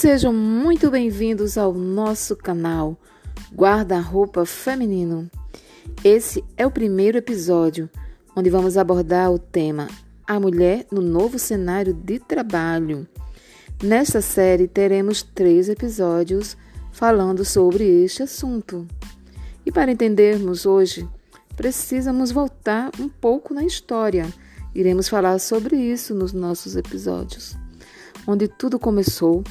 Sejam muito bem-vindos ao nosso canal Guarda-Roupa Feminino. Esse é o primeiro episódio onde vamos abordar o tema A Mulher no Novo Cenário de Trabalho. Nesta série teremos três episódios falando sobre este assunto. E para entendermos hoje, precisamos voltar um pouco na história. Iremos falar sobre isso nos nossos episódios. Onde tudo começou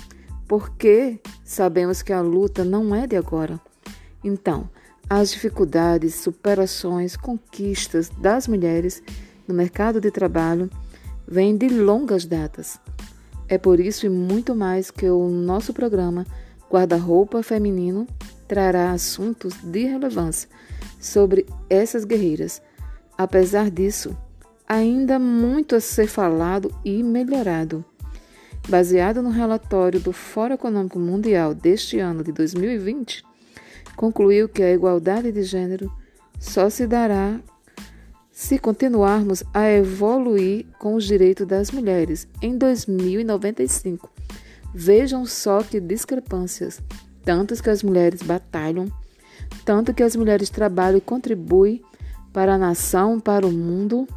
porque sabemos que a luta não é de agora. Então, as dificuldades, superações, conquistas das mulheres no mercado de trabalho vêm de longas datas. É por isso e muito mais que o nosso programa Guarda-Roupa Feminino trará assuntos de relevância sobre essas guerreiras. Apesar disso, ainda muito a ser falado e melhorado baseado no relatório do Fórum Econômico Mundial deste ano de 2020, concluiu que a igualdade de gênero só se dará se continuarmos a evoluir com os direitos das mulheres em 2095. Vejam só que discrepâncias, tanto que as mulheres batalham, tanto que as mulheres trabalham e contribuem para a nação, para o mundo.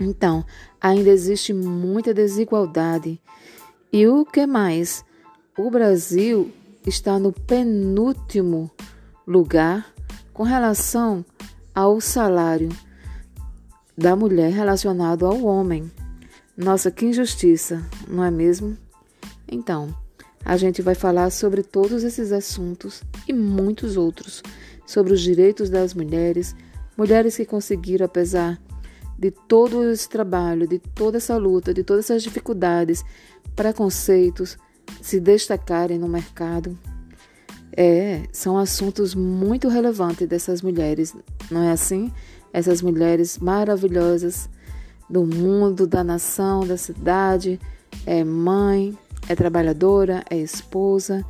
Então, ainda existe muita desigualdade e o que mais? O Brasil está no penúltimo lugar com relação ao salário da mulher relacionado ao homem. Nossa, que injustiça, não é mesmo? Então, a gente vai falar sobre todos esses assuntos e muitos outros, sobre os direitos das mulheres, mulheres que conseguiram, apesar de todo esse trabalho, de toda essa luta, de todas essas dificuldades, preconceitos se destacarem no mercado. É, são assuntos muito relevantes dessas mulheres, não é assim? Essas mulheres maravilhosas do mundo, da nação, da cidade, é mãe, é trabalhadora, é esposa,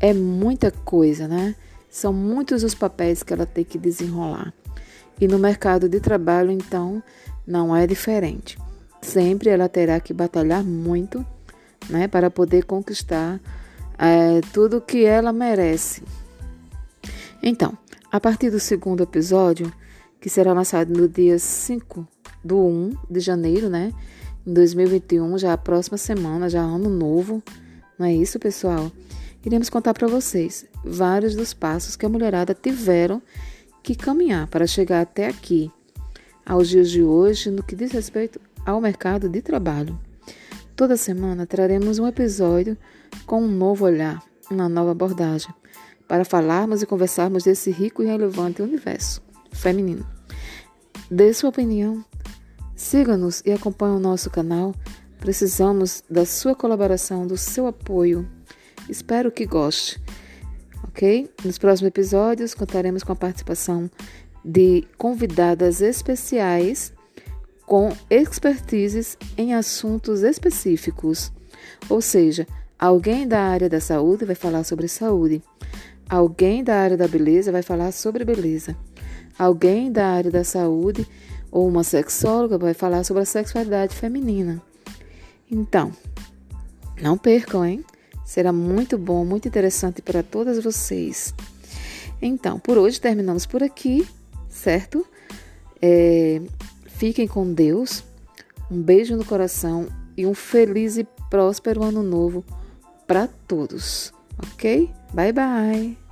é muita coisa, né? São muitos os papéis que ela tem que desenrolar. E no mercado de trabalho, então, não é diferente. Sempre ela terá que batalhar muito né, para poder conquistar é, tudo que ela merece. Então, a partir do segundo episódio, que será lançado no dia 5 do 1 de janeiro, né, em 2021, já a próxima semana, já ano novo, não é isso, pessoal? Iremos contar para vocês vários dos passos que a mulherada tiveram que caminhar para chegar até aqui, aos dias de hoje, no que diz respeito ao mercado de trabalho. Toda semana traremos um episódio com um novo olhar, uma nova abordagem, para falarmos e conversarmos desse rico e relevante universo feminino. Dê sua opinião, siga-nos e acompanhe o nosso canal. Precisamos da sua colaboração, do seu apoio. Espero que goste. Ok? Nos próximos episódios contaremos com a participação de convidadas especiais com expertises em assuntos específicos. Ou seja, alguém da área da saúde vai falar sobre saúde, alguém da área da beleza vai falar sobre beleza, alguém da área da saúde ou uma sexóloga vai falar sobre a sexualidade feminina. Então, não percam, hein? Será muito bom, muito interessante para todas vocês. Então, por hoje terminamos por aqui, certo? É, Fiquem com Deus. Um beijo no coração e um feliz e próspero ano novo para todos. Ok? Bye bye.